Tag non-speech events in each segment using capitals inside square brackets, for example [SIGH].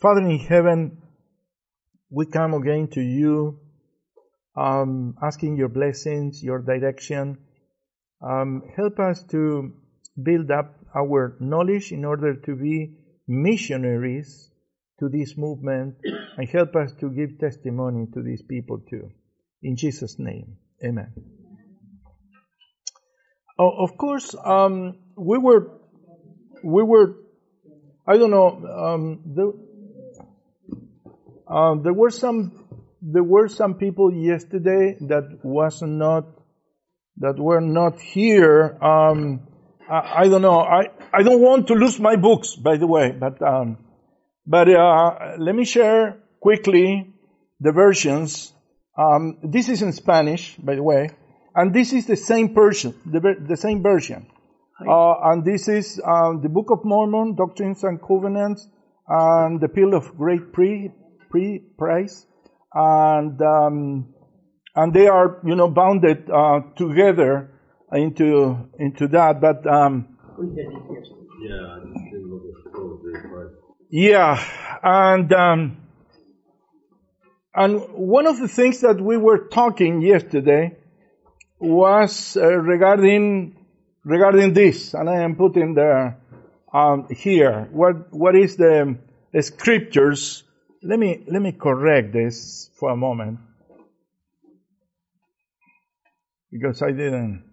Father in heaven, we come again to you, um, asking your blessings, your direction. Um, help us to build up our knowledge in order to be missionaries to this movement and help us to give testimony to these people too. In Jesus' name, amen. Oh, of course, um, we were, we were, I don't know, um, the, uh, there were some, there were some people yesterday that was not, that were not here. Um, I, I, don't know. I, I don't want to lose my books, by the way, but, um, but uh, let me share quickly the versions. Um, this is in Spanish, by the way, and this is the same version, the, the same version. Uh, and this is um, the Book of Mormon, Doctrines and Covenants, and the Pearl of Great Pre, Pre Price, and um, and they are you know bounded uh, together into into that. But um, yeah, and um, and one of the things that we were talking yesterday was uh, regarding regarding this, and I am putting there um, here. What what is the, the scriptures? Let me let me correct this for a moment because I didn't.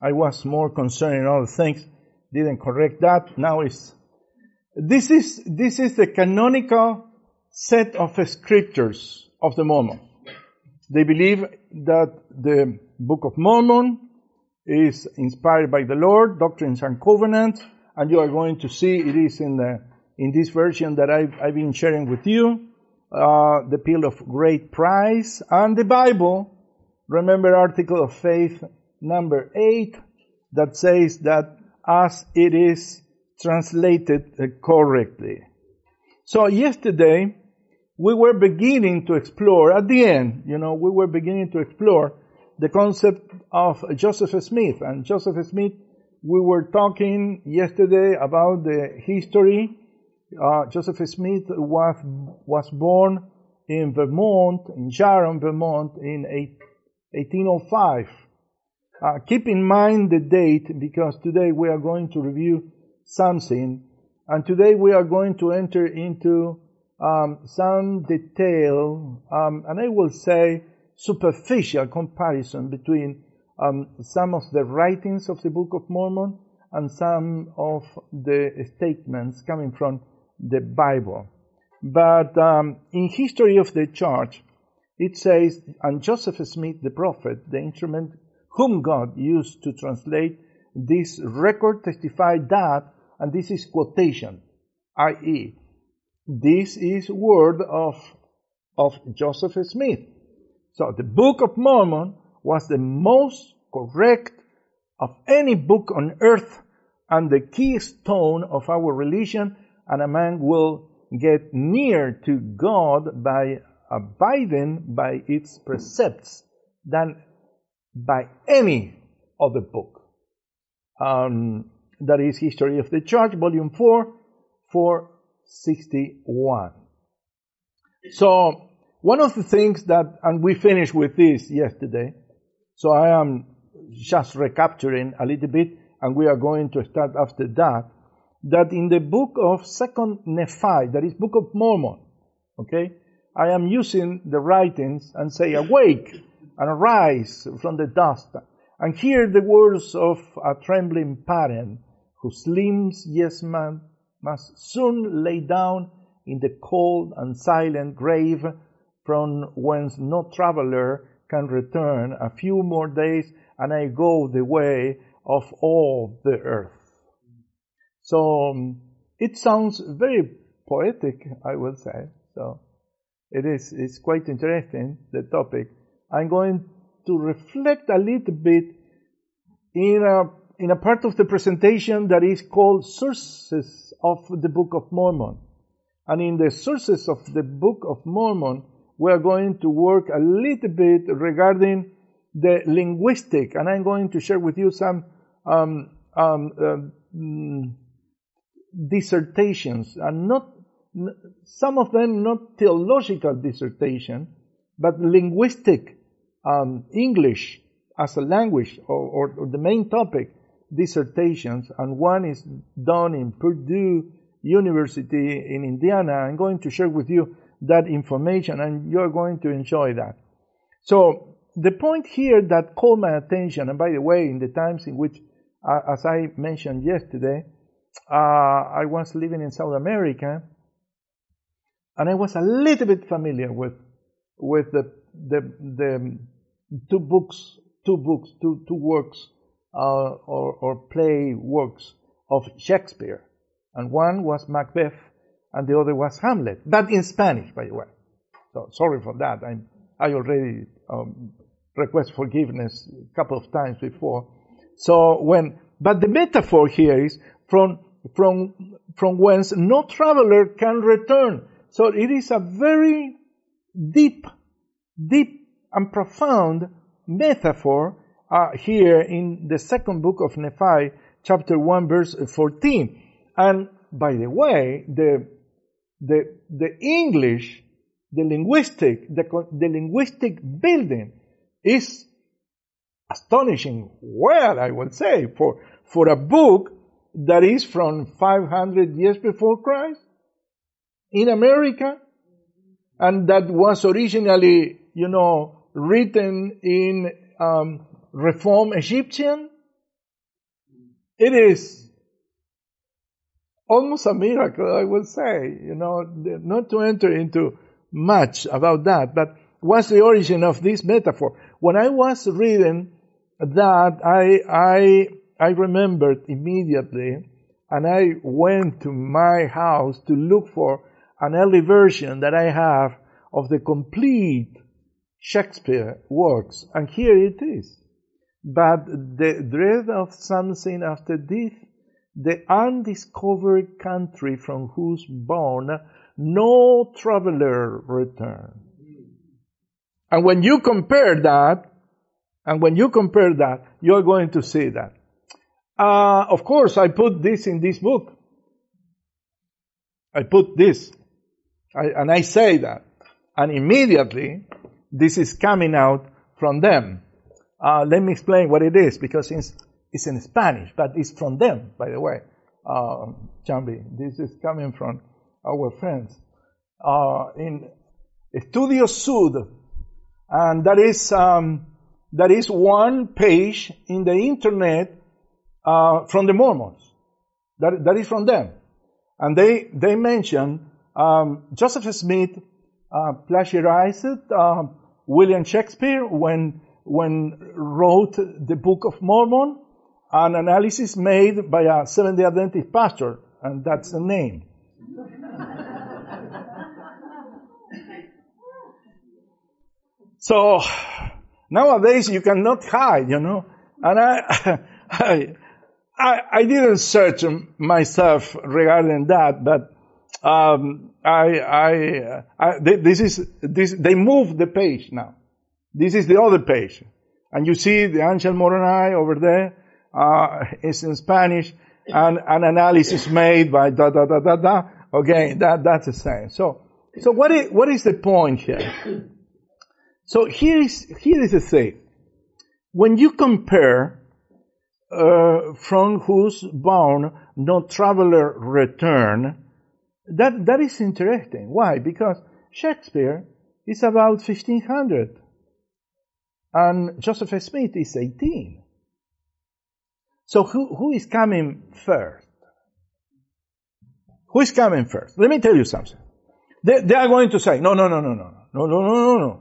I was more concerned in other things. Didn't correct that. Now it's this is this is the canonical set of scriptures of the Mormon. They believe that the Book of Mormon is inspired by the Lord, Doctrines and Covenants, and you are going to see it is in the in this version that I've, I've been sharing with you, uh, the Pearl of Great Price, and the Bible. Remember Article of Faith number eight that says that as it is translated correctly. So yesterday we were beginning to explore at the end, you know, we were beginning to explore the concept of Joseph Smith. And Joseph Smith, we were talking yesterday about the history. Uh, Joseph Smith was, was born in Vermont, in Sharon, Vermont, in 1805. Uh, keep in mind the date because today we are going to review something, and today we are going to enter into um, some detail, um, and I will say superficial comparison between um, some of the writings of the Book of Mormon and some of the statements coming from the Bible. But um, in history of the church, it says, and Joseph Smith, the prophet, the instrument whom God used to translate this record, testified that, and this is quotation, i.e., this is word of, of Joseph Smith. So the Book of Mormon was the most correct of any book on earth and the keystone of our religion, and a man will get near to God by abiding by its precepts than by any other book. Um, that is History of the Church, Volume 4, 461. So, one of the things that, and we finished with this yesterday, so I am just recapturing a little bit, and we are going to start after that, that in the book of Second Nephi, that is Book of Mormon, okay, I am using the writings and say, awake and arise from the dust, and hear the words of a trembling parent, whose limbs, yes, man, must soon lay down in the cold and silent grave from whence no traveler can return a few more days and I go the way of all the earth. So um, it sounds very poetic, I would say. So it is, it's quite interesting, the topic. I'm going to reflect a little bit in a, in a part of the presentation that is called Sources of the Book of Mormon. And in the Sources of the Book of Mormon, we are going to work a little bit regarding the linguistic, and I'm going to share with you some um, um, uh, dissertations, and not some of them not theological dissertation, but linguistic um, English as a language or, or, or, the main topic dissertations, and one is done in Purdue University in Indiana. I'm going to share with you that information, and you're going to enjoy that. So the point here that caught my attention, and by the way, in the times in which, uh, as I mentioned yesterday, I was living in South America, and I was a little bit familiar with with the the, the two books, two books, two two works, uh, or or play works of Shakespeare, and one was Macbeth, and the other was Hamlet, but in Spanish, by the way. So sorry for that. I I already um, request forgiveness a couple of times before. So when, but the metaphor here is from from from whence no traveler can return. So it is a very deep, deep and profound metaphor uh, here in the second book of Nephi, chapter 1, verse 14. And by the way, the, the, the English, the linguistic, the, the linguistic building is astonishing well, I would say, for, for a book that is from 500 years before Christ in America and that was originally, you know, written in um, Reform Egyptian. It is almost a miracle, I would say, you know, not to enter into much about that, but what's the origin of this metaphor? When I was reading that, I, I, I remembered immediately and I went to my house to look for an early version that I have of the complete Shakespeare works, and here it is. But the dread of something after death, the undiscovered country from whose bourne no traveler returns. And when you compare that, and when you compare that, you're going to see that. Uh, of course, I put this in this book. I put this I, and I say that. And immediately, this is coming out from them. Uh, let me explain what it is, because it's, it's, in Spanish, but it's from them, by the way. Uh, Chambi, this is coming from our friends. Uh, in Estudio Sud, and that is, um, that is one page in the internet uh, from the Mormons. That, that is from them. And they, they mention um, Joseph Smith uh, plagiarized uh, William Shakespeare when when wrote the Book of Mormon, an analysis made by a Seventh Day Adventist pastor, and that's the name. [LAUGHS] so nowadays you cannot hide, you know, and I, [LAUGHS] I, I, I didn't search myself regarding that, but um, I, I, I, this is, this, they moved the page now. This is the other page. And you see the Angel Moroni over there, uh, it's in Spanish, and an analysis made by da da da da da. Okay, that, that's the same. So, so what is, what is the point here? So here is, here is the thing. When you compare, uh, from whose bourne no traveler return, that, that is interesting. Why? Because Shakespeare is about 1500 and Joseph Smith is 18. So who, who is coming first? Who is coming first? Let me tell you something. They, they are going to say, no, no, no, no, no, no, no, no, no, no.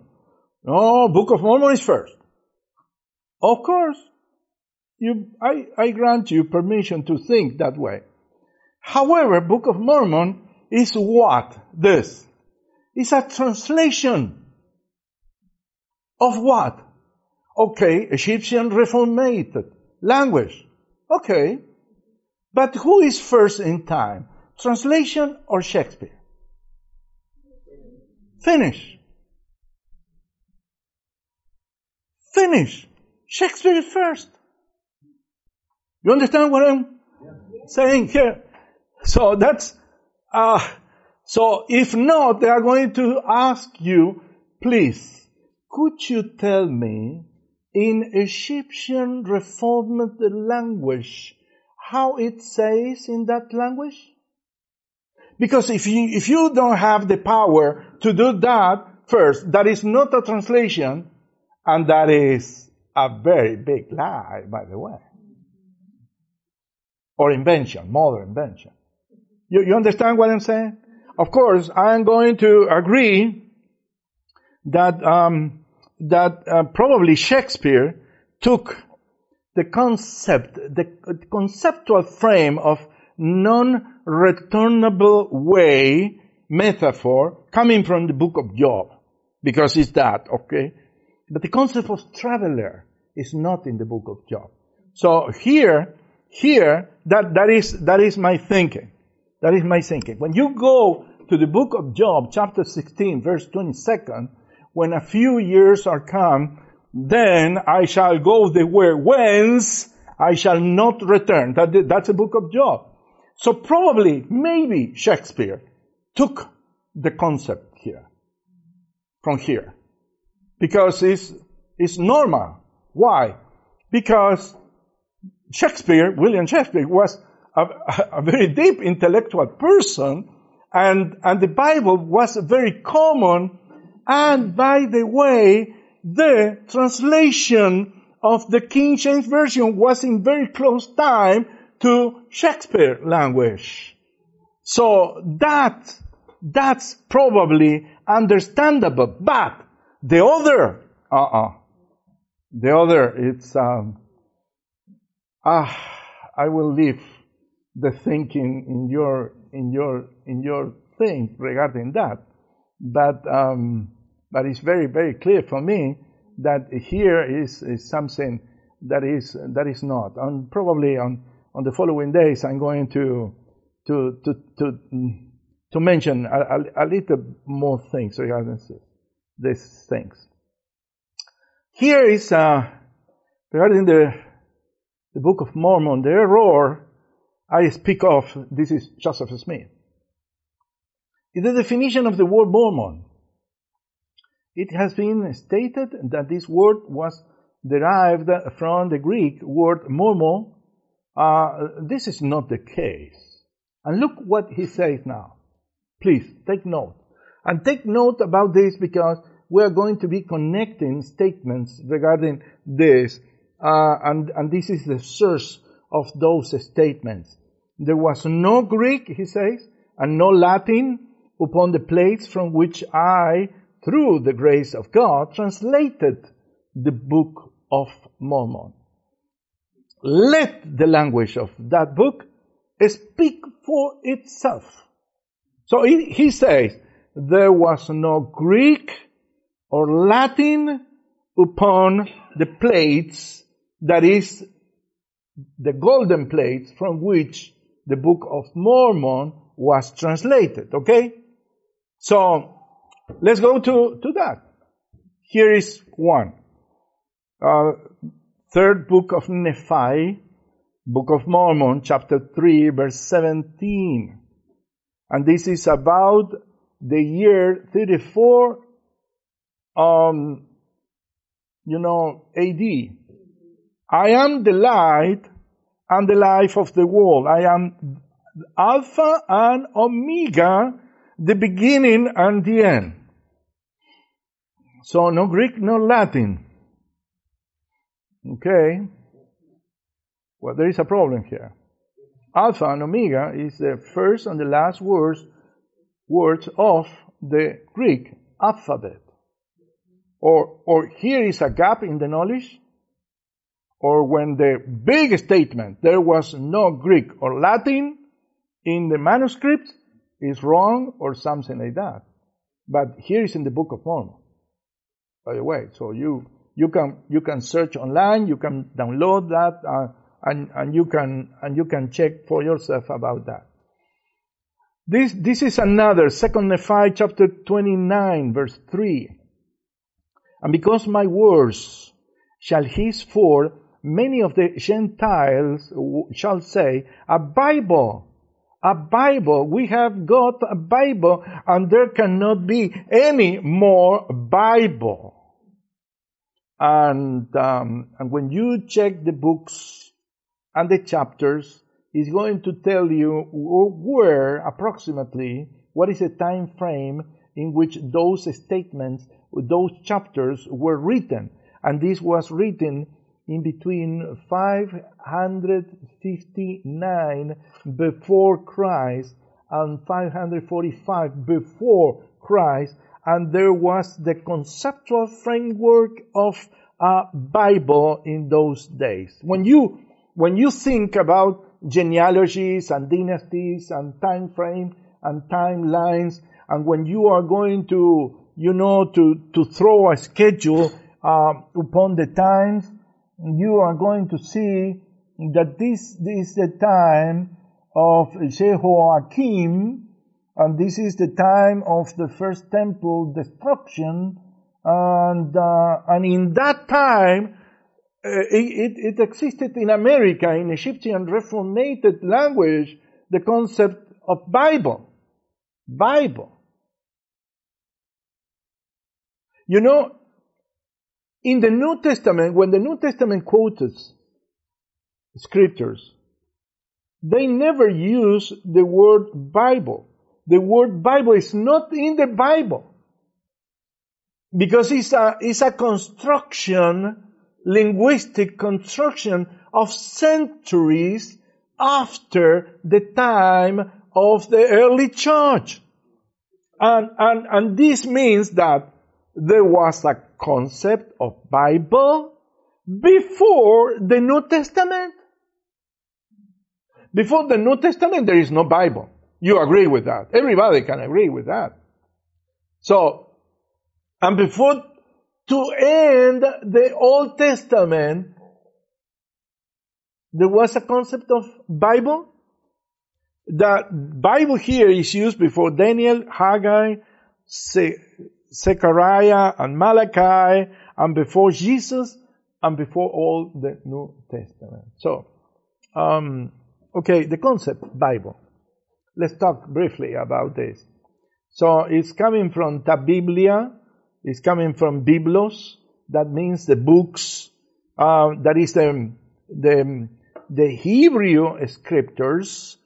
No, Book of Mormon is first. Of course, you, I, I grant you permission to think that way. However, Book of Mormon is what? This. It's a translation of what? Okay, Egyptian Reformated language. Okay. But who is first in time? Translation or Shakespeare? Finish. Finish. Shakespeare first. You understand what I'm saying here? So that's, uh, so if not, they are going to ask you, please, could you tell me in Egyptian Reformed language how it says in that language? Because if you, if you don't have the power to do that first, that is not a translation, and that is a very big lie, by the way. Or invention, modern invention. You, you understand what I'm saying? Of course, I am going to agree that um, that uh, probably Shakespeare took the concept, the conceptual frame of non-returnable way metaphor coming from the book of Job, because it's that, okay? But the concept of traveler is not in the book of Job. So here, here, that, that is, that is my thinking. That is my thinking. When you go to the book of Job, chapter 16, verse 22, when a few years are come, then I shall go the way whence I shall not return. That, that's a book of Job. So probably, maybe Shakespeare took the concept here, from here. Because it's, it's normal. Why? Because Shakespeare, William Shakespeare, was a, a very deep intellectual person and, and the Bible was very common. And by the way, the translation of the King James Version was in very close time to Shakespeare language. So that, that's probably understandable. But the other, uh-uh. The other, it's, um, ah, I will leave the thinking in your in your in your thing regarding that. But um, but it's very very clear for me that here is, is something that is that is not. And probably on on the following days, I'm going to to to to to mention a, a, a little more things regarding these things. Here is uh, regarding the the Book of Mormon, the error I speak of, this is Joseph Smith. In the definition of the word Mormon, it has been stated that this word was derived from the Greek word mormo. Uh, this is not the case. And look what he says now. Please take note. And take note about this because we are going to be connecting statements regarding this. Uh, and, and this is the source of those statements. There was no Greek, he says, and no Latin upon the plates from which I, through the grace of God, translated the book of Mormon. Let the language of that book speak for itself. So he, he says, there was no Greek or Latin upon the plates, that is, the golden plates from which the Book of Mormon was translated. Okay? So, let's go to, to that. Here is one. Uh, third book of Nephi, Book of Mormon, chapter 3, verse 17. And this is about the year 34, um, you know, AD. I am the light and the life of the world. I am Alpha and Omega, the beginning and the end. So no Greek, no Latin. Okay. Well, there is a problem here. Alpha and Omega is the first and the last words, words of the Greek alphabet. Or, or here is a gap in the knowledge or when the big statement, there was no Greek or Latin in the manuscript, is wrong or something like that. But here is in the Book of Mormon, by the way. So you, you can, you can search online, you can download that, uh, and, and you can, and you can check for yourself about that. This, this is another, Second Nephi chapter 29 verse 3. And because my words shall henceforth many of the Gentiles shall say, a Bible a Bible. We have got a Bible and there cannot be any more Bible. And, um, and when you check the books and the chapters, it's going to tell you where approximately what is the time frame in which those statements, those chapters were written. And this was written in between 559 before Christ and 545 before Christ, and there was the conceptual framework of a Bible in those days. When you, when you think about genealogies and dynasties and time frame and timelines, and when you are going to, you know, to, to throw a schedule uh, upon the times, you are going to see that this, this is the time of Jehoiakim, and this is the time of the first temple destruction, and uh, and in that time, uh, it, it existed in America in Egyptian Reformated language the concept of Bible, Bible. You know, in the New Testament, when the New Testament quotes scriptures, they never use the word Bible. The word Bible is not in the Bible. Because it's a, it's a construction, linguistic construction of centuries after the time of the early church. And, and, and this means that there was a concept of Bible before the New Testament. Before the New Testament, there is no Bible. You agree with that. Everybody can agree with that. So, and before to end the Old Testament, there was a concept of Bible. The Bible here is used before Daniel, Haggai, Zechariah and Malachi and before Jesus and before all the New Testament. So, um, okay, the concept Bible. Let's talk briefly about this. So it's coming from ta Biblia, it's coming from Biblos, that means the books, uh, that is the, the, the Hebrew scriptures,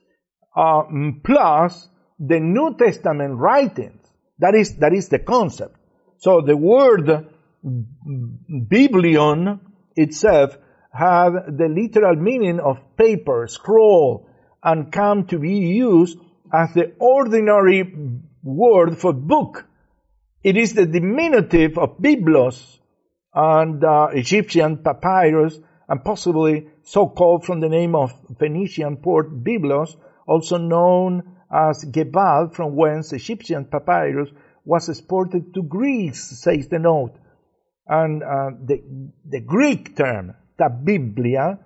uh, plus the New Testament writings. That is, that is the concept. So the word biblion itself had the literal meaning of paper, scroll, and come to be used as the ordinary word for book. It is the diminutive of biblos and uh, Egyptian papyrus, and possibly so called from the name of Phoenician port Byblos, also known as Gebal, from whence Egyptian papyrus was exported to Greece, says the note. And uh, the, the Greek term, ta Biblia,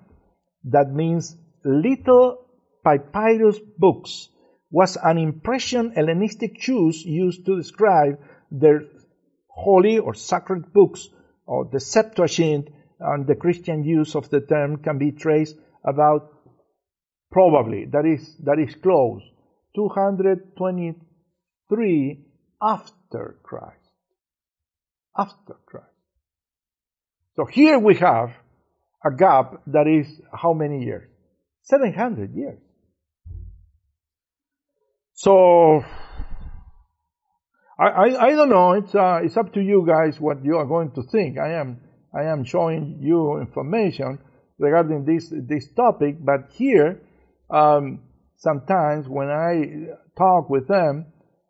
that means little papyrus books, was an impression Hellenistic Jews used to describe their holy or sacred books, or the Septuagint, and the Christian use of the term can be traced about probably, that is, that is close, 223 after Christ. After Christ. So here we have a gap that is how many years? 700 years. So, I, I, I don't know, it's, uh, it's up to you guys what you are going to think. I am, I am showing you information regarding this, this topic, but here, um, sometimes when I talk with them,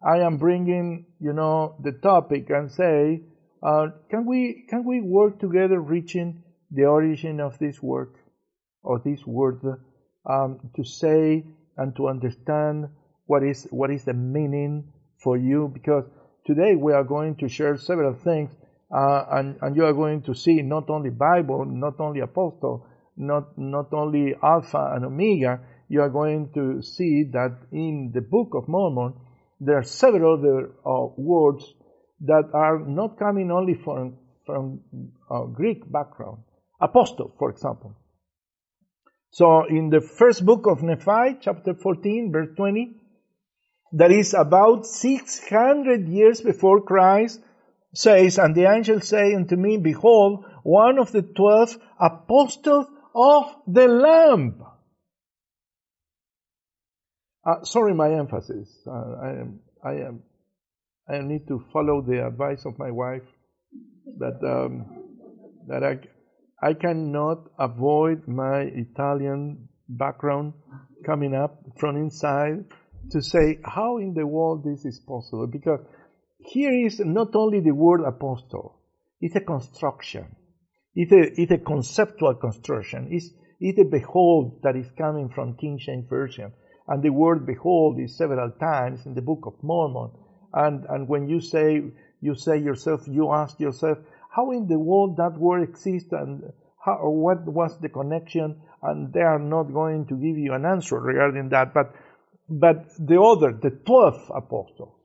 I am bringing, you know, the topic and say, uh, can we can we work together, reaching the origin of this work, or this word, um, to say and to understand what is what is the meaning for you? Because today we are going to share several things, uh, and and you are going to see not only Bible, not only Apostle, not not only Alpha and Omega. You are going to see that in the Book of Mormon there are several other uh, words that are not coming only from, from uh, Greek background. Apostle, for example. So in the first book of Nephi, chapter 14, verse 20, that is about 600 years before Christ, says, And the angel say unto me, Behold, one of the twelve apostles of the Lamb. Uh, sorry, my emphasis. Uh, I am, I am, I need to follow the advice of my wife that um, that I I cannot avoid my Italian background coming up from inside to say how in the world this is possible because here is not only the word apostle, it's a construction. It's a, it's a conceptual construction. It's, it's a behold that is coming from King James Version. And the word behold is several times in the Book of Mormon. And, and when you say, you say yourself, you ask yourself, how in the world that word exists and how, or what was the connection? And they are not going to give you an answer regarding that. But, but the other, the 12 apostles,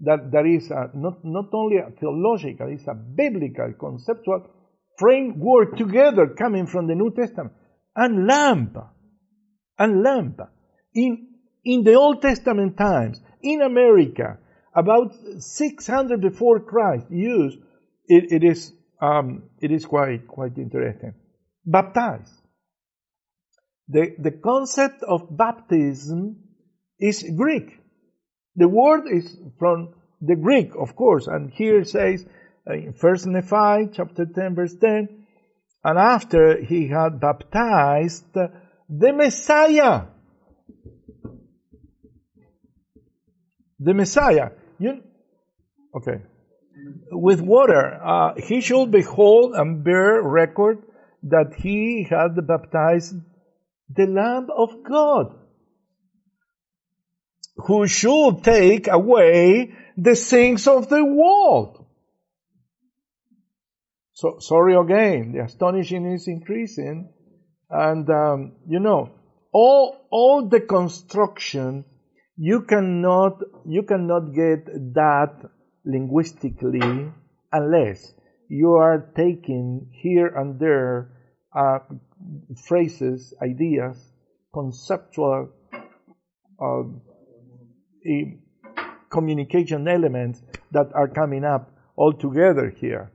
that, that is a, not, not only a theological, it's a biblical, conceptual framework together coming from the New Testament. And lamb. And lamb. In, in the Old Testament times, in America, about 600 before Christ used, it, it is, um, it is quite, quite interesting. Baptize. The, the concept of baptism is Greek. The word is from the Greek, of course, and here it says in First Nephi chapter 10 verse 10, and after he had baptized the Messiah. The Messiah. You, okay. With water, uh, he should behold and bear record that he had baptized the Lamb of God who should take away the sins of the world. So, sorry again, the astonishing is increasing. And, um, you know, all, all the construction, you cannot, you cannot get that linguistically unless you are taking here and there uh, phrases, ideas, conceptual uh, communication elements that are coming up all together here.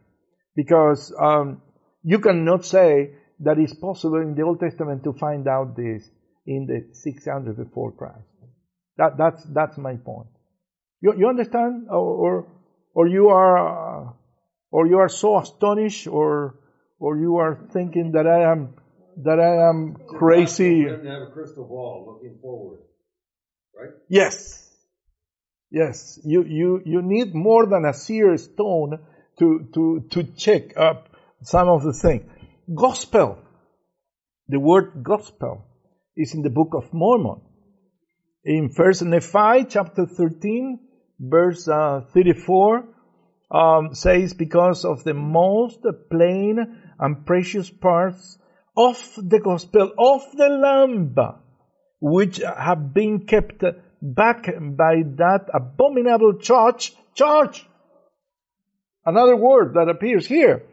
Because um, you cannot say that it's possible in the Old Testament to find out this in the 600 before Christ. That, that's, that's my point. You, you understand? Or, or, or you are, uh, or you are so astonished or, or you are thinking that I am, that I am crazy. have a crystal ball looking forward, right? Yes. Yes, you, you, you need more than a seer stone to, to, to check up some of the things. Gospel. The word gospel is in the Book of Mormon. In First Nephi chapter 13, verse uh, 34, um, says, because of the most plain and precious parts of the gospel of the Lamb, which have been kept back by that abominable church, church. Another word that appears here,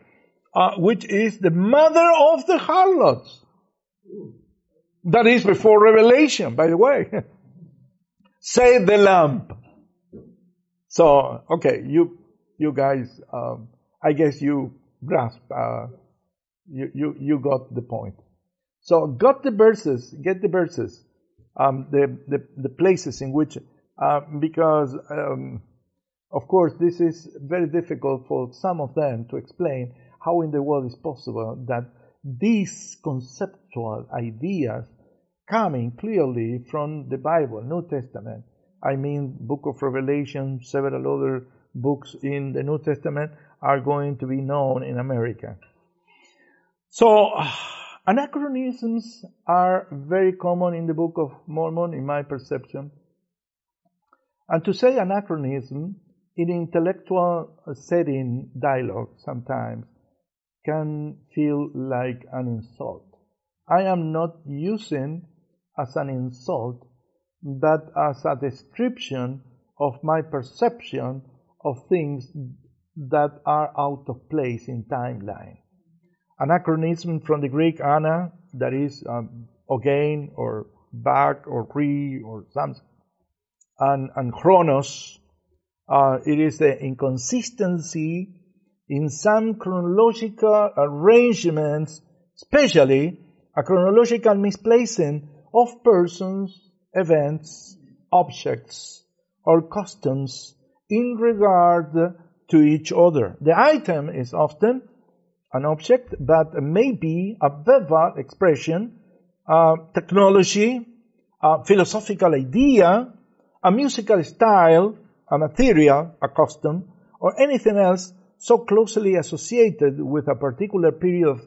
uh, which is the mother of the harlots. That is before Revelation, by the way. [LAUGHS] Say the lamp. So, okay, you, you guys, um, I guess you grasp, uh, you, you, you got the point. So, got the verses, get the verses um, the, the, the, places in which, uh, because um, of course this is very difficult for some of them to explain how in the world is possible that these conceptual ideas coming clearly from the Bible, New Testament, I mean Book of Revelation, several other books in the New Testament are going to be known in America. So, [SIGHS] Anachronisms are very common in the Book of Mormon, in my perception. And to say anachronism in intellectual setting dialogue sometimes can feel like an insult. I am not using as an insult, but as a description of my perception of things that are out of place in timeline. Anachronism from the Greek ana, that is um, again or back or re or something. And, and chronos, uh, it is the inconsistency in some chronological arrangements, especially a chronological misplacing of persons, events, objects, or customs in regard to each other. The item is often an object, but may be a verbal expression, a technology, a philosophical idea, a musical style, a material, a custom, or anything else so closely associated with a particular period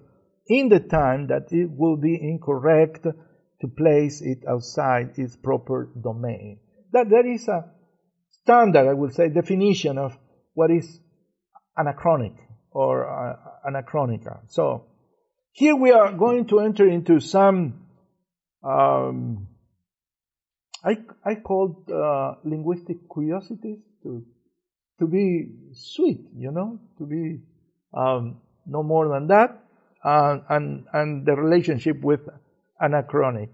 in the time that it will be incorrect to place it outside its proper domain. That there is a standard, I would say, definition of what is anachronic or uh, anachronica. So here we are going to enter into some um, I I called uh, linguistic curiosities to to be sweet, you know, to be um, no more than that, uh, and and the relationship with anachronic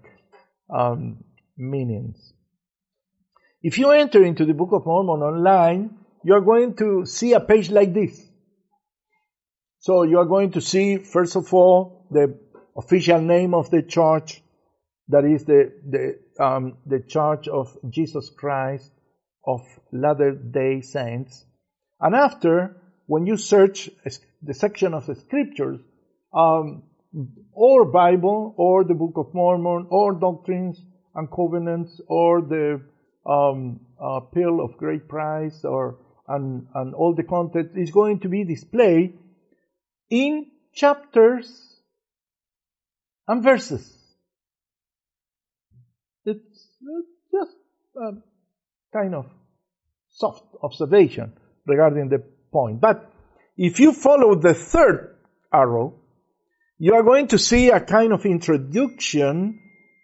um, meanings. If you enter into the Book of Mormon online, you are going to see a page like this. So you are going to see, first of all, the official name of the church, that is the the um, the Church of Jesus Christ of Latter day Saints. And after, when you search the section of the scriptures, um, or Bible, or the Book of Mormon, or Doctrines and Covenants, or the um, uh, Pearl of Great Price, or and, and all the content is going to be displayed in chapters and verses. It's just a kind of soft observation regarding the point. But if you follow the third arrow, you are going to see a kind of introduction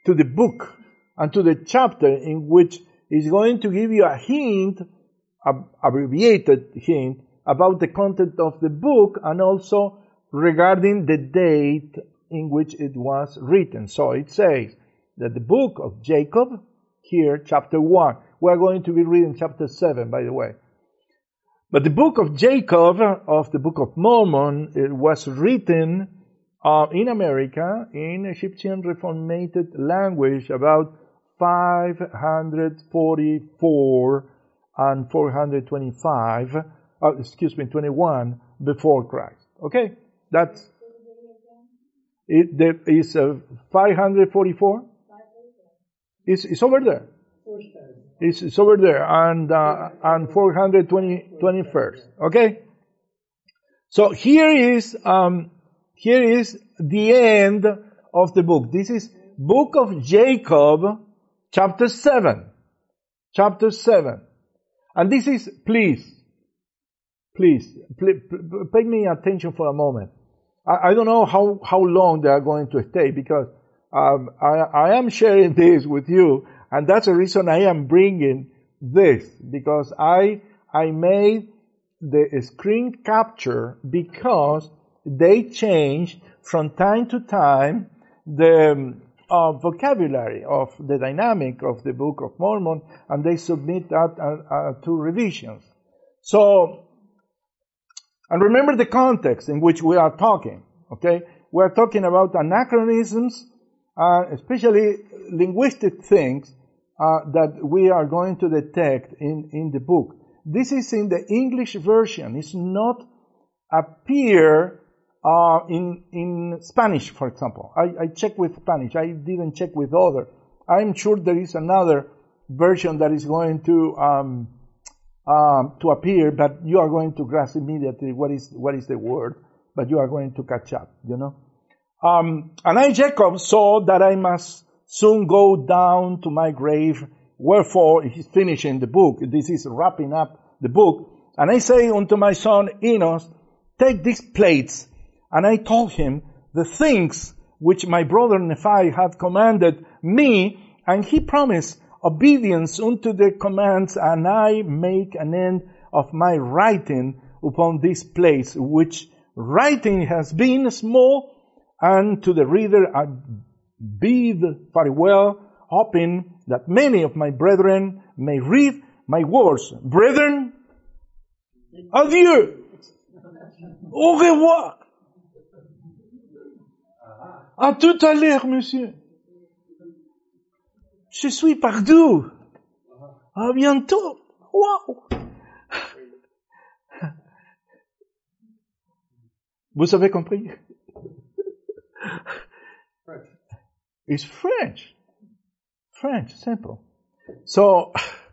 to the book and to the chapter in which is going to give you a hint, abbreviated hint, about the content of the book and also regarding the date in which it was written. So it says that the book of Jacob, here, chapter 1, we're going to be reading chapter 7, by the way. But the book of Jacob, of the book of Mormon, it was written uh, in America in Egyptian Reformated language about 544 and 425, uh, excuse me, 21 before Christ. Okay? That's, it there is uh, 544? It's, it's over there. It's, it's over there and uh, and 420 21st. Okay. So here is um, here is the end of the book. This is book of Jacob, chapter seven, chapter seven, and this is please, please, please pay me attention for a moment. I, I don't know how how long they are going to stay because um, I, I am sharing [LAUGHS] this with you and that's the reason I am bringing this because I, I made the screen capture because they change from time to time the uh, vocabulary of the dynamic of the Book of Mormon and they submit that uh, uh, to revisions. So, and remember the context in which we are talking, okay? We are talking about anachronisms, uh, especially linguistic things uh, that we are going to detect in, in the book. This is in the English version. It's not appear uh, in in Spanish, for example. I, I checked with Spanish. I didn't check with other. I'm sure there is another version that is going to um, um, to appear, but you are going to grasp immediately what is what is the word, but you are going to catch up. You know. Um, and I, Jacob, saw that I must soon go down to my grave. Wherefore, he's finishing the book. This is wrapping up the book. And I say unto my son Enos, take these plates. And I told him the things which my brother Nephi had commanded me, and he promised obedience unto the commands, and I make an end of my writing upon this place, which writing has been small And to the reader, bid farewell, hoping that many of my brethren may read my words. Brethren, adieu. Au revoir. À tout à l'heure, monsieur. Je suis partout. À bientôt. Wow. Vous avez compris? It's French. French, simple. So,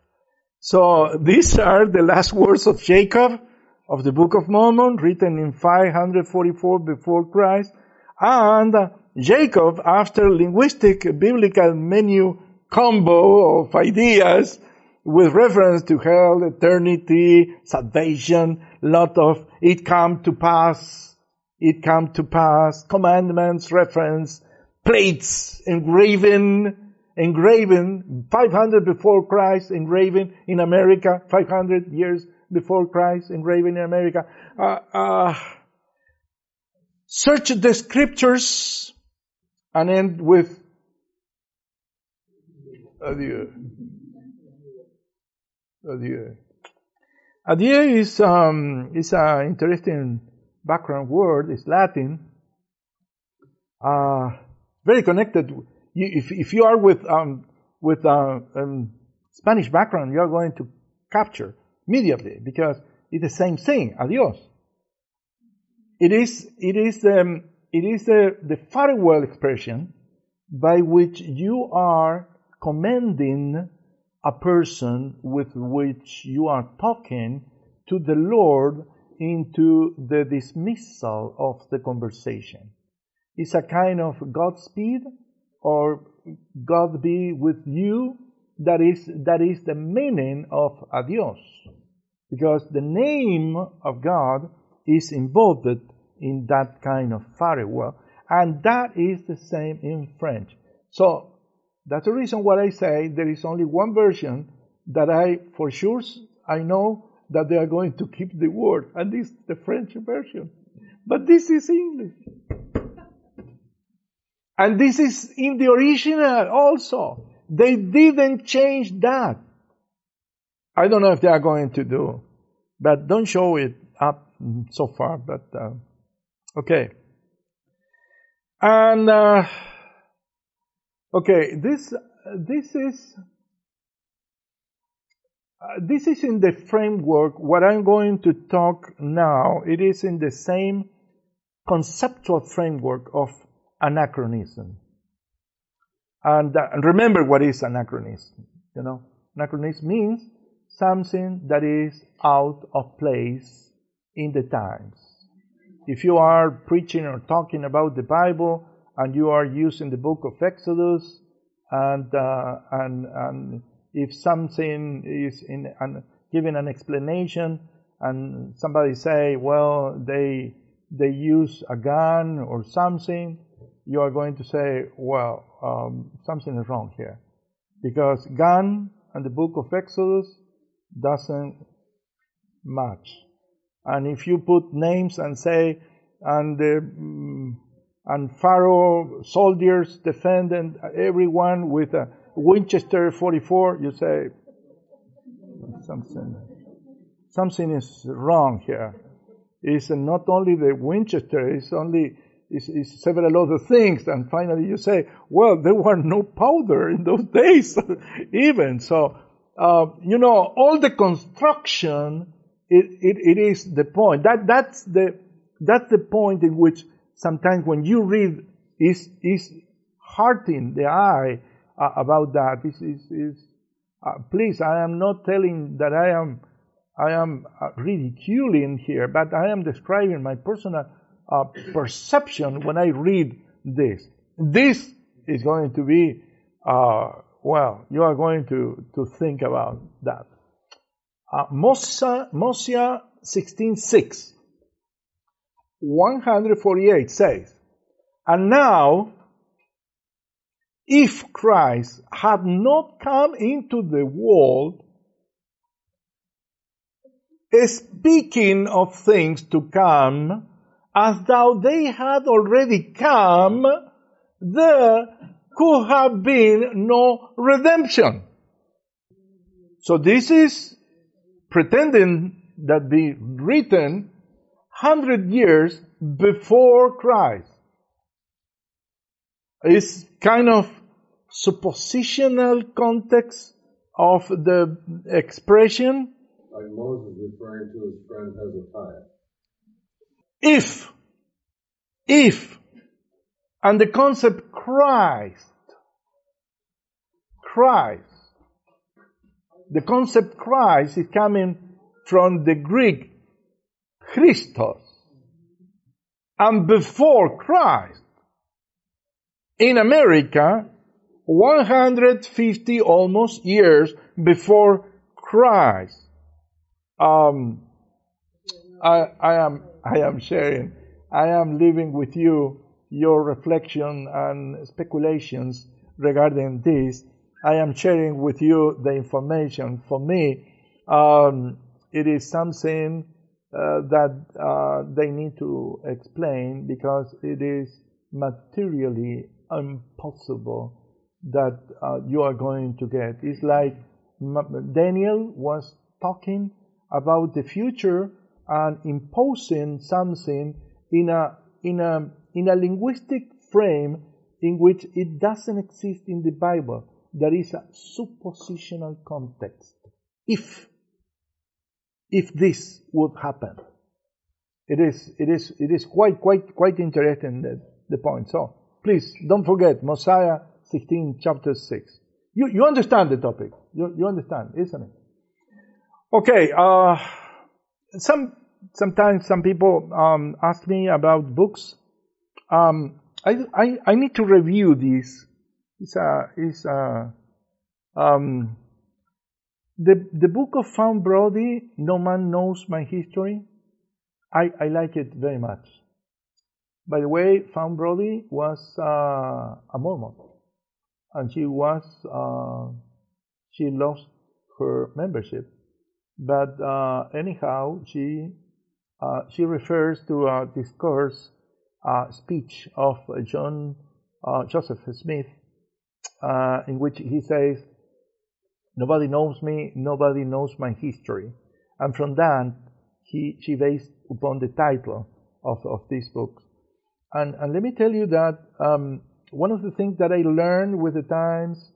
[LAUGHS] so these are the last words of Jacob of the Book of Mormon, written in 544 before Christ. And Jacob, after linguistic biblical menu combo of ideas with reference to hell, eternity, salvation, lot of it come to pass, it come to pass, commandments, reference, plates engraven, engraven, 500 before Christ, engraven in America, 500 years before Christ, engraven in America. Uh, uh, search the scriptures and end with adieu. Adieu. Adieu is um, is an interesting background word. It's Latin. Uh, very connected. You, if if you are with um, with uh, um, Spanish background, you are going to capture immediately because it's the same thing. Adios. It is it is um, it is the the farewell expression by which you are commending a person with which you are talking to the Lord into the dismissal of the conversation. It's a kind of Godspeed or God be with you. That is, that is the meaning of adios. Because the name of God is involved in that kind of farewell. And that is the same in French. So that's the reason why I say there is only one version that I, for sure, I know that they are going to keep the word, and this is the French version. But this is English. And this is in the original also. They didn't change that. I don't know if they are going to do, but don't show it up so far, but, uh, okay. And, uh, okay, this, this is, uh, this is in the framework, what I'm going to talk now, it is in the same conceptual framework of anachronism. And, uh, and remember what is anachronism, you know. Anachronism means something that is out of place in the times. If you are preaching or talking about the Bible and you are using the book of Exodus and, uh, and, and if something is in an, giving an explanation and somebody say, well, they, they use a gun or something, you are going to say, well, um, something is wrong here. Because gun and the book of Exodus doesn't match. And if you put names and say, and the, mm, and Pharaoh soldiers defended everyone with a Winchester 44, you say, something, something is wrong here. It's not only the Winchester, it's only, it's, several other things. And finally you say, well, there were no powder in those [LAUGHS] days, even. So, uh, you know, all the construction, it, it, it is the point. That, that's the, that's the point in which sometimes when you read is, is hurting the eye uh, about that. Is, is, is uh, please, I am not telling that I am, I am uh, ridiculing here, but I am describing my personal uh, perception when I read this. This is going to be, uh, well, you are going to, to think about that. Uh, Mosiah, Mosiah 16.6, 148 says, And now if Christ had not come into the world, speaking of things to come, as though they had already come, there could have been no redemption. So this is pretending that be written hundred years before Christ. It's kind of suppositional context of the expression Like Moses referring to his friend Hezekiah. If, if, and the concept Christ, Christ, the concept Christ is coming from the Greek Christos, and before Christ. In America, 150 almost years before Christ. Um, I, I am I am sharing. I am leaving with you your reflection and speculations regarding this. I am sharing with you the information. For me, um, it is something uh, that uh, they need to explain because it is materially impossible that uh, you are going to get. It's like Daniel was talking about the future and imposing something in a in a in a linguistic frame in which it doesn't exist in the Bible. There is a suppositional context. If if this would happen, it is it is it is quite quite quite interesting the, the point. So please don't forget Mosiah 16 chapter 6. You you understand the topic. You you understand, isn't it? Okay. Uh, some sometimes some people um, ask me about books. Um, I, I I need to review this. It's a it's a um, the the book of Fawn Brodie. No man knows my history. I I like it very much. By the way, Fawn Brodie was uh, a Mormon, and she was uh, she lost her membership but uh, anyhow, she uh, she refers to a discourse uh, speech of John Joseph Smith, in which he says, "Nobody knows me. Nobody knows my history," and from that, he she based upon the title of of this book. And and let me tell you that um, one of the things that I learned with the times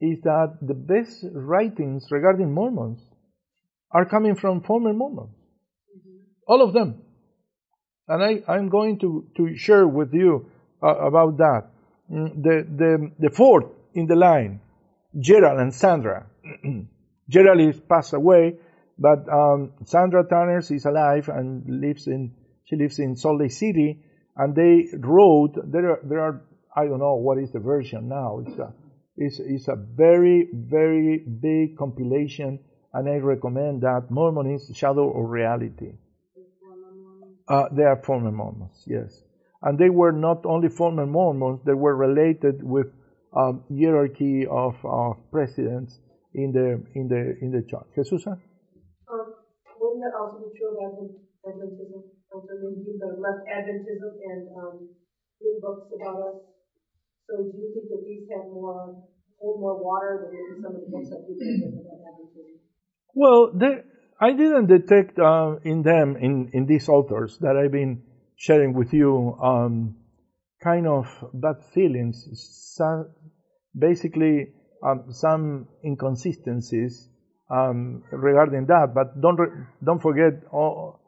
is that the best writings regarding Mormons are coming from former Mormons. All of them. And I, I'm going to, to share with you uh, about that. Mm, The, the, the fourth in the line, Gerald and Sandra. [CLEARS THROAT] Gerald is passed away, but um, Sandra Tanners is alive and lives in, she lives in Salt Lake City, and they wrote, there are, there are I don't know what is the version now. It's a, it's, it's a very, very big compilation and I recommend that Mormonism, Shadow or Reality. Uh, they are former Mormons, yes. And they were not only former Mormons, they were related with um, hierarchy of, of presidents in the in the in the church. Jesus? Um, wouldn't that also be true of Advent, Adventism? That left Adventism and um, books about us. So, do you think that these have more hold more water than maybe some of the books that people have written about Adventism? Well, they, I didn't detect uh, in them, in, in these authors that I've been sharing with you, um, kind of bad feelings. Some, basically, um, some inconsistencies um, regarding that. But don't re- don't forget, oh,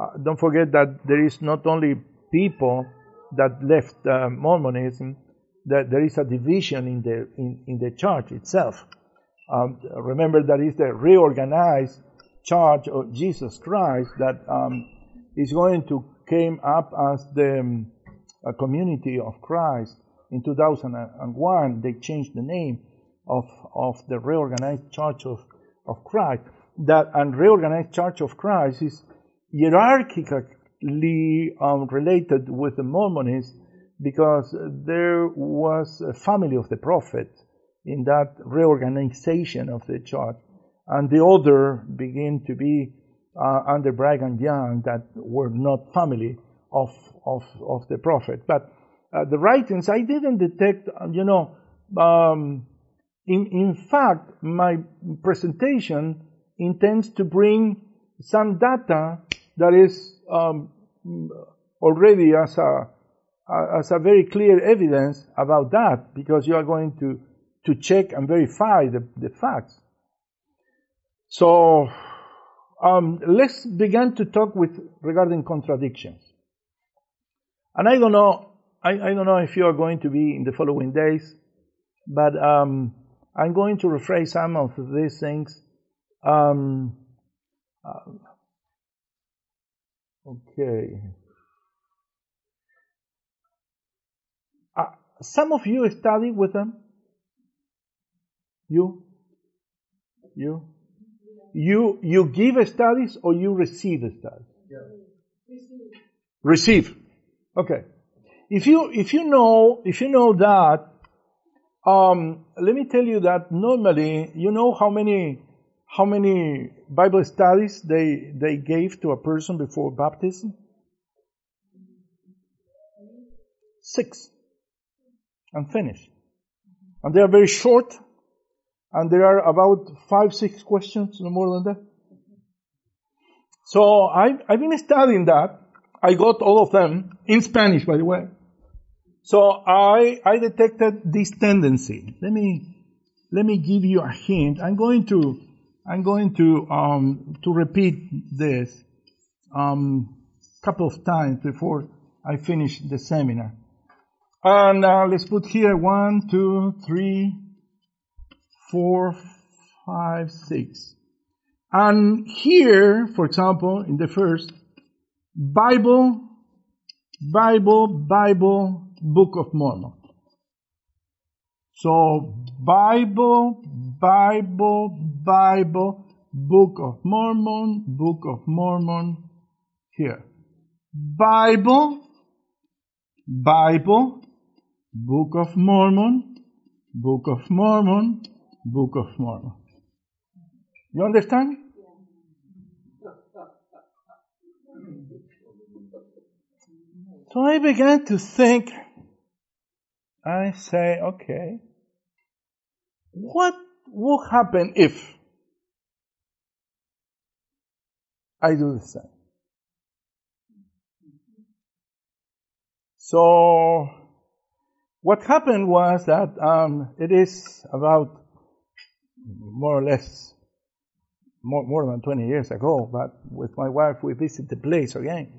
uh, don't forget that there is not only people that left uh, Mormonism. That there is a division in the in, in the church itself. Um, remember that is the reorganized church of Jesus Christ that um, is going to came up as the um, community of Christ in 2001. They changed the name of of the reorganized church of of Christ. That and reorganized church of Christ is hierarchically um, related with the Mormonists because there was a family of the prophet in that reorganization of the church. And the other begin to be uh, under Brigham Young that were not family of, of, of the prophet. But uh, the writings, I didn't detect, uh, you know, um, in, in fact, my presentation intends to bring some data that is um, already as a, as a very clear evidence about that because you are going to, to check and verify the, the facts. So, um, let's begin to talk with regarding contradictions. And I don't know, I, I, don't know if you are going to be in the following days, but um, I'm going to rephrase some of these things. Um, uh, okay. Uh, some of you study with them. You? You? You you give studies or you receive studies? Receive. Okay. If you if you know if you know that, um, let me tell you that normally you know how many how many Bible studies they they gave to a person before baptism. Six. And finished. And they are very short and there are about five, six questions, no more than that. So I, I've been studying that. I got all of them in Spanish, by the way. So I, I detected this tendency. Let me, let me give you a hint. I'm going to, I'm going to, um, to repeat this, um, couple of times before I finish the seminar. And uh, let's put here one, two, three, four, five, six. And here, for example, in the first, Bible, Bible, Bible, Book of Mormon. So, Bible, Bible, Bible, Book of Mormon, Book of Mormon, here. Bible, Bible, Book of Mormon, Book of Mormon, Book of Mormon. You understand? So I began to think, I say, okay, what will happen if I do the same? So, what happened was that um, it is about more or less more, more than 20 years ago, but with my wife we visited the place again.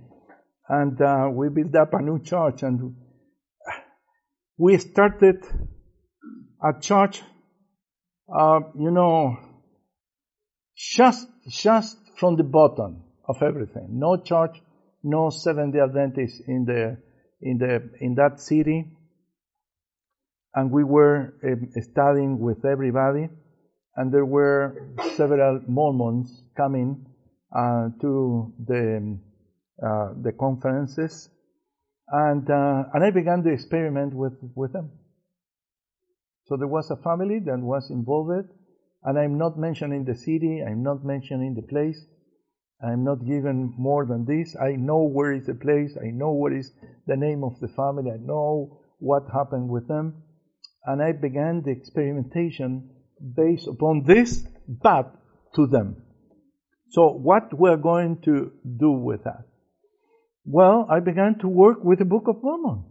And uh, we built up a new church and we started a church, uh, you know, just, just from the bottom of everything. No church, no Seventh-day Adventist in the, in the, in that city. And we were um, studying with everybody and there were several Mormons coming uh, to the uh, the conferences, and uh, and I began the experiment with with them. So there was a family that was involved, and I'm not mentioning the city, I'm not mentioning the place, I'm not giving more than this. I know where is the place, I know what is the name of the family, I know what happened with them, and I began the experimentation based upon this, but to them. So what we're going to do with that? Well, I began to work with the Book of Mormon.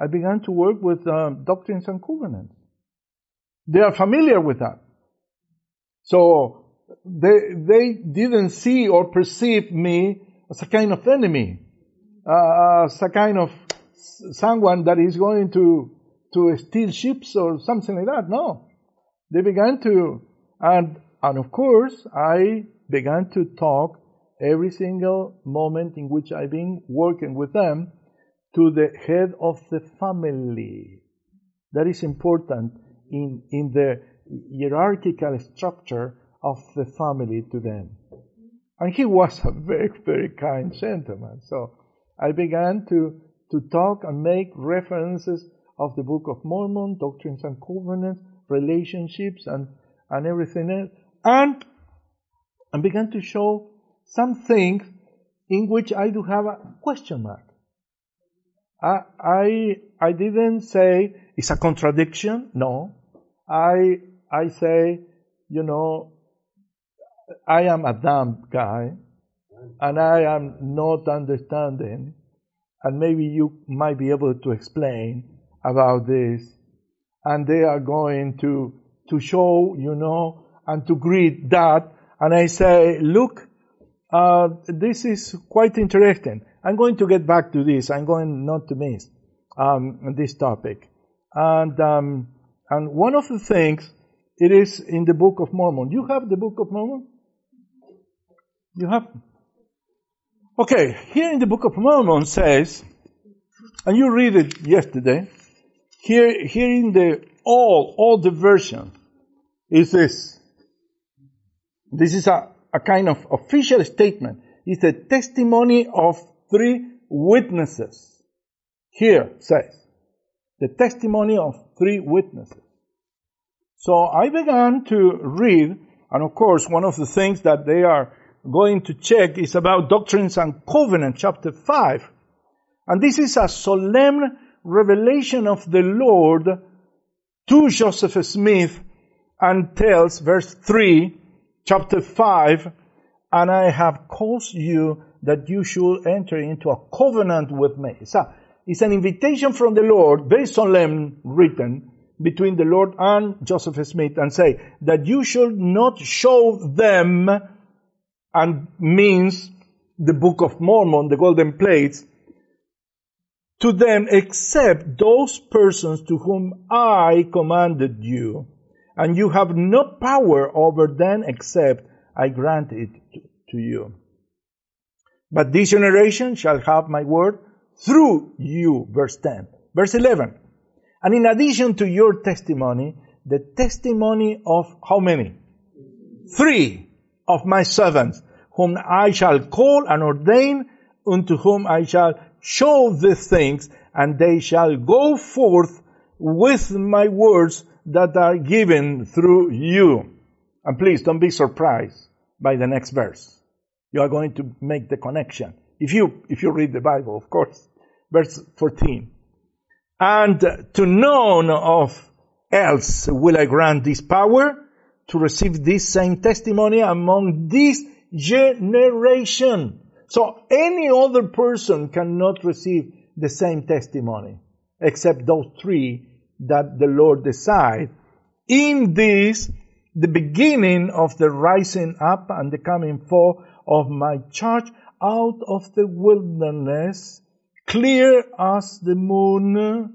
I began to work with um, Doctrines and Covenants. They are familiar with that. So they, they didn't see or perceive me as a kind of enemy, uh, as a kind of someone that is going to, to steal ships or something like that. No they began to, and, and of course, I began to talk every single moment in which I've been working with them to the head of the family. That is important in, in the hierarchical structure of the family to them. And he was a very, very kind gentleman. So I began to, to talk and make references of the Book of Mormon, Doctrines and Covenants, relationships and, and everything else. And, and began to show some things in which I do have a question mark. I, I, I didn't say it's a contradiction. No. I, I say, you know, I am a dumb guy and I am not understanding and maybe you might be able to explain about this. And they are going to, to show, you know, and to greet that. And I say, look, uh, this is quite interesting. I'm going to get back to this. I'm going not to miss um, this topic. And um, and one of the things it is in the Book of Mormon. You have the Book of Mormon. You have. Okay, here in the Book of Mormon says, and you read it yesterday. Here, here in the all all the version is this. This is a, a kind of official statement. It's a testimony of three witnesses. Here says the testimony of three witnesses. So I began to read, and of course, one of the things that they are going to check is about Doctrines and Covenants, chapter 5. And this is a solemn revelation of the Lord to Joseph Smith and tells, verse 3, chapter 5, and I have caused you that you should enter into a covenant with me. So, it's an invitation from the Lord, very solemn written, between the Lord and Joseph Smith and say that you should not show them and means the Book of Mormon, the golden plates, to them except those persons to whom I commanded you, and you have no power over them except I grant it to you. But this generation shall have my word through you, verse 10. Verse 11. And in addition to your testimony, the testimony of how many? Three of my servants, whom I shall call and ordain, unto whom I shall show these things, and they shall go forth with my words that are given through you. And please don't be surprised by the next verse. You are going to make the connection. If you, if you read the Bible, of course. Verse 14. And to none of else will I grant this power to receive this same testimony among this generation. So any other person cannot receive the same testimony except those three that the Lord decide. In this, the beginning of the rising up and the coming forth of my church out of the wilderness, clear as the moon,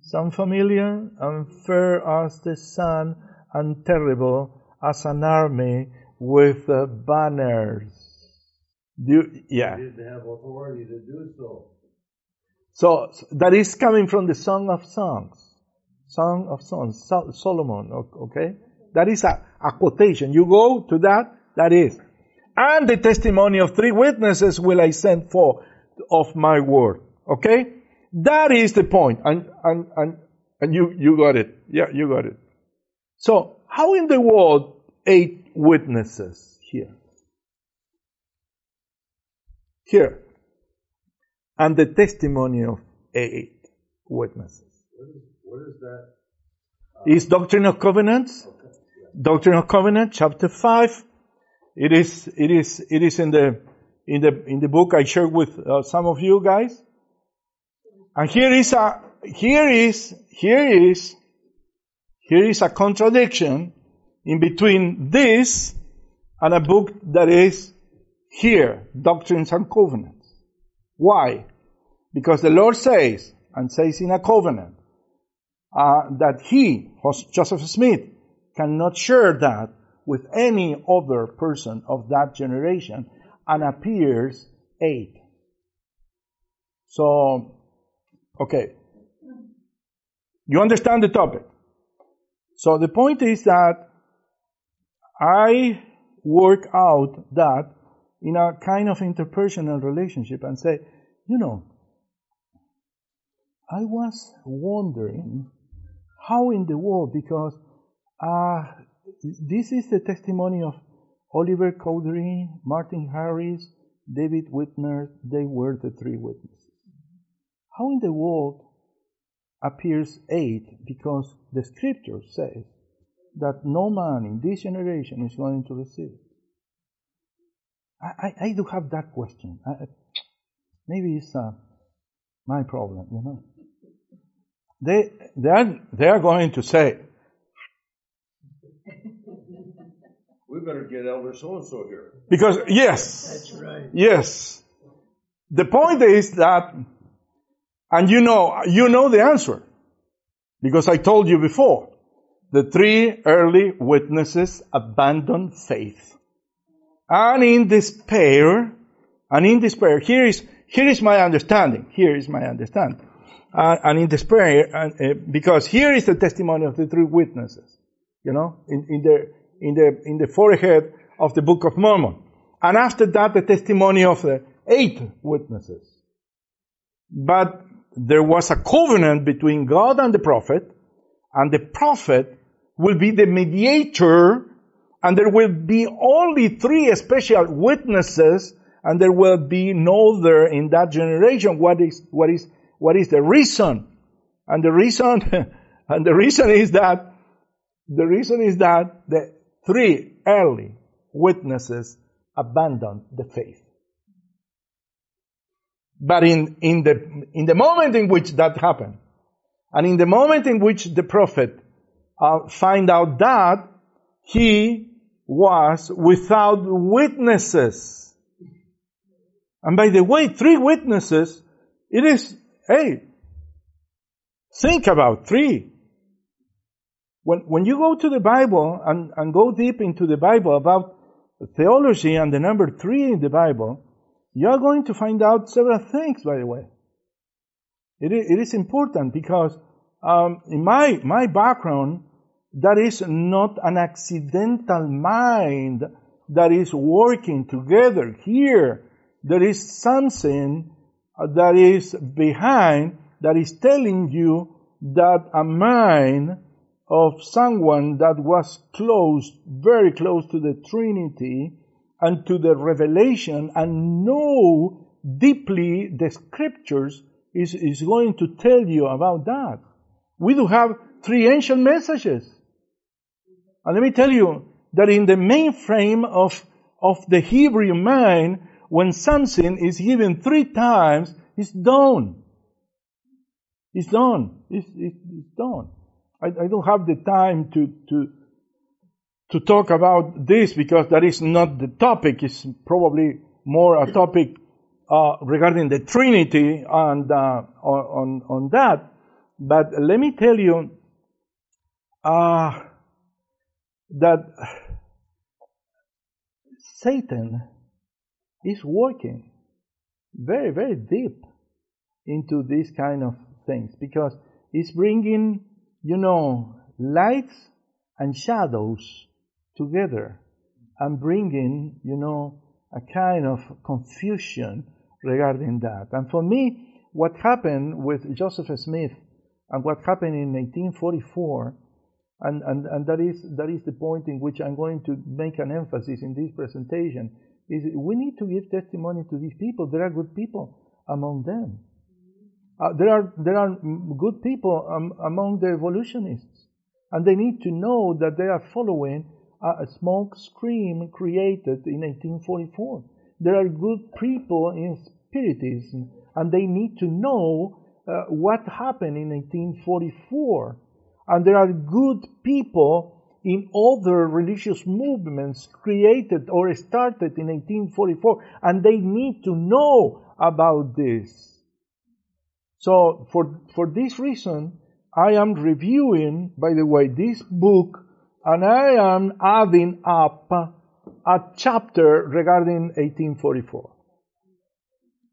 some familiar, and fair as the sun, and terrible as an army with banners. Do, yeah. Didn't have authority to do so. So that is coming from the Song of Songs. Song of Songs, Sol- Solomon, okay? That is a, a quotation. You go to that, that is. And the testimony of three witnesses will I send forth of my word. Okay? That is the point. And, and, and, and you, you got it. Yeah, you got it. So, how in the world eight witnesses here? Here. And the testimony of eight witnesses. What is, what is that? Is Doctrine of Covenants? Doctrine of Covenant, chapter 5. It is, it is, it is in the, in the, in the book I shared with uh, some of you guys. And here is a, here is, here is, here is a contradiction in between this and a book that is here, Doctrines and Covenants. Why? Because the Lord says, and says in a covenant, uh, that he, Joseph Smith, cannot share that with any other person of that generation and appears eight. So, okay. You understand the topic. So the point is that I work out that in a kind of interpersonal relationship and say, you know, I was wondering how in the world, because uh, this is the testimony of Oliver Cowdery, Martin Harris, David Whitmer, they were the three witnesses. How in the world appears eight? Because the scripture says that no man in this generation is going to receive it. I, I, I do have that question. I, maybe it's uh, my problem, you know. They, they, are, they are going to say, We better get Elder so-and-so here. because yes, That's right. yes. The point is that, and you know, you know the answer. Because I told you before, the three early witnesses abandoned faith. And in despair, and in despair, here is, here is my understanding. Here is my understanding. Uh, and in despair, and, uh, because here is the testimony of the three witnesses, you know, in, in the, in the, in the forehead of the Book of Mormon. And after that, the testimony of the eight witnesses. But there was a covenant between God and the prophet, and the prophet will be the mediator, and there will be only three special witnesses, and there will be no other in that generation. What is, what is, what is the reason? And the reason, [LAUGHS] and the reason is that, the reason is that the three early witnesses abandoned the faith. But in, in the, in the moment in which that happened, and in the moment in which the prophet uh, find out that, he was without witnesses. And by the way, three witnesses, it is, hey, think about three. When, when you go to the Bible and, and go deep into the Bible about theology and the number three in the Bible, you are going to find out several things, by the way. It is, it is important because um, in my, my background, that is not an accidental mind that is working together. Here, there is something uh, that is behind that is telling you that a mind of someone that was close, very close to the Trinity and to the revelation and know deeply the scriptures is, is going to tell you about that. We do have three ancient messages. And let me tell you that in the mainframe of, of the Hebrew mind, when something is given three times, it's done. It's done. It's, it's, done. I, I don't have the time to, to, to talk about this because that is not the topic. It's probably more a topic uh, regarding the Trinity and uh, on, on that. But let me tell you uh, that Satan is working very, very deep into these kind of things because he's bringing, you know, lights and shadows together and bringing, you know, a kind of confusion regarding that. And for me, what happened with Joseph Smith and what happened in 1844, and, and, and that, is, that is the point in which I'm going to make an emphasis in this presentation, is we need to give testimony to these people. There are good people among them. Uh, there are there are good people um, among the evolutionists, and they need to know that they are following a, a smoke screen created in 1844. There are good people in spiritism, and they need to know uh, what happened in 1844. And there are good people in other religious movements created or started in 1844, and they need to know about this. So for, for this reason, I am reviewing, by the way, this book, and I am adding up a chapter regarding 1844,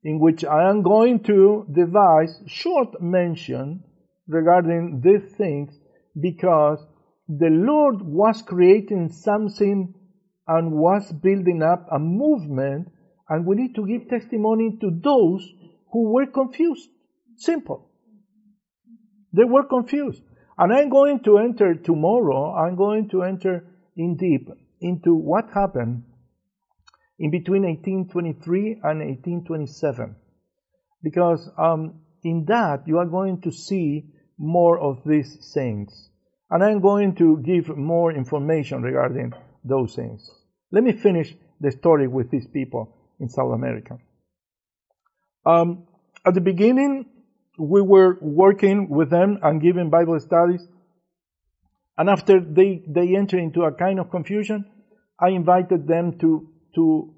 in which I am going to devise short mention regarding these things because the Lord was creating something and was building up a movement, and we need to give testimony to those who were confused. Simple. They were confused. And I'm going to enter tomorrow, I'm going to enter in deep into what happened in between 1823 and 1827. Because um, in that you are going to see more of these saints. And I'm going to give more information regarding those saints. Let me finish the story with these people in South America. Um, at the beginning, we were working with them and giving Bible studies. And after they, they enter into a kind of confusion, I invited them to, to,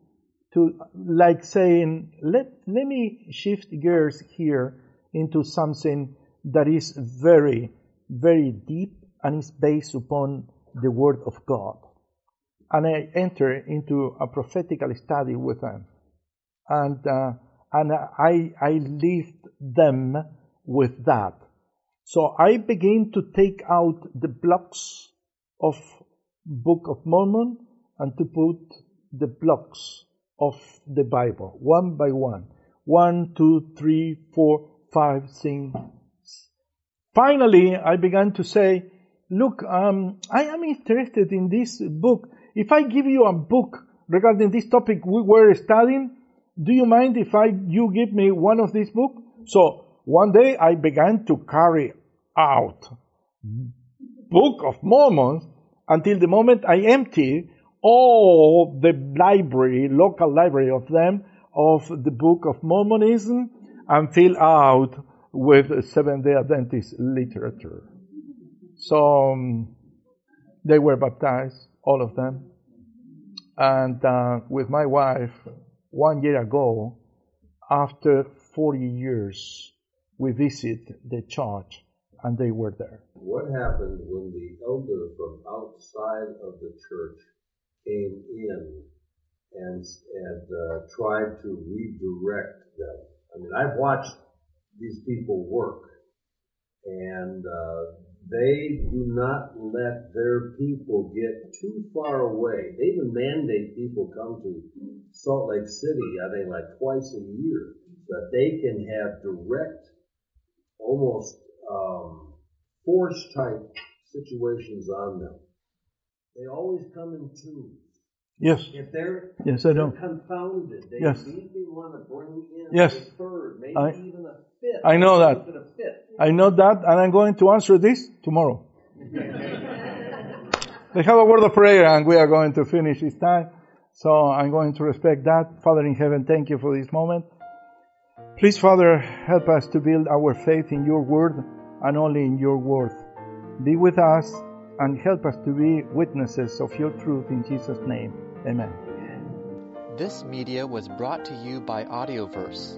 to like saying, let, let me shift gears here into something that is very, very deep and is based upon the Word of God. And I enter into a prophetical study with them. And, uh, and I, I leave them with that. So I begin to take out the blocks of Book of Mormon and to put the blocks of the Bible, one by one. One, two, three, four, five, six. Finally, I began to say, look, um, I am interested in this book. If I give you a book regarding this topic we were studying, do you mind if I, you give me one of these books? So one day I began to carry out Book of Mormon until the moment I emptied all the library, local library of them, of the Book of Mormonism and fill out with Seventh day Adventist literature. So um, they were baptized, all of them. And uh, with my wife, one year ago, after 40 years, we visit the church and they were there. What happened when the elder from outside of the church came in and, and uh, tried to redirect them? I mean, I've watched these people work and uh, they do not let their people get too far away. They even mandate people come to Salt Lake City, I think like twice a year, so that they can have direct, almost um, force type situations on them. They always come in twos. Yes. If they're, Yes, I they're confounded, they Yes. immediately want to bring in Yes. a third, maybe I- even a fifth. I know that. Look at a fifth. I know that, and I'm going to answer this tomorrow. [LAUGHS] they have a word of prayer, and we are going to finish this time. So I'm going to respect that. Father in heaven, thank you for this moment. Please, Father, help us to build our faith in your word and only in your word. Be with us and help us to be witnesses of your truth in Jesus' name. Amen. This media was brought to you by Audioverse,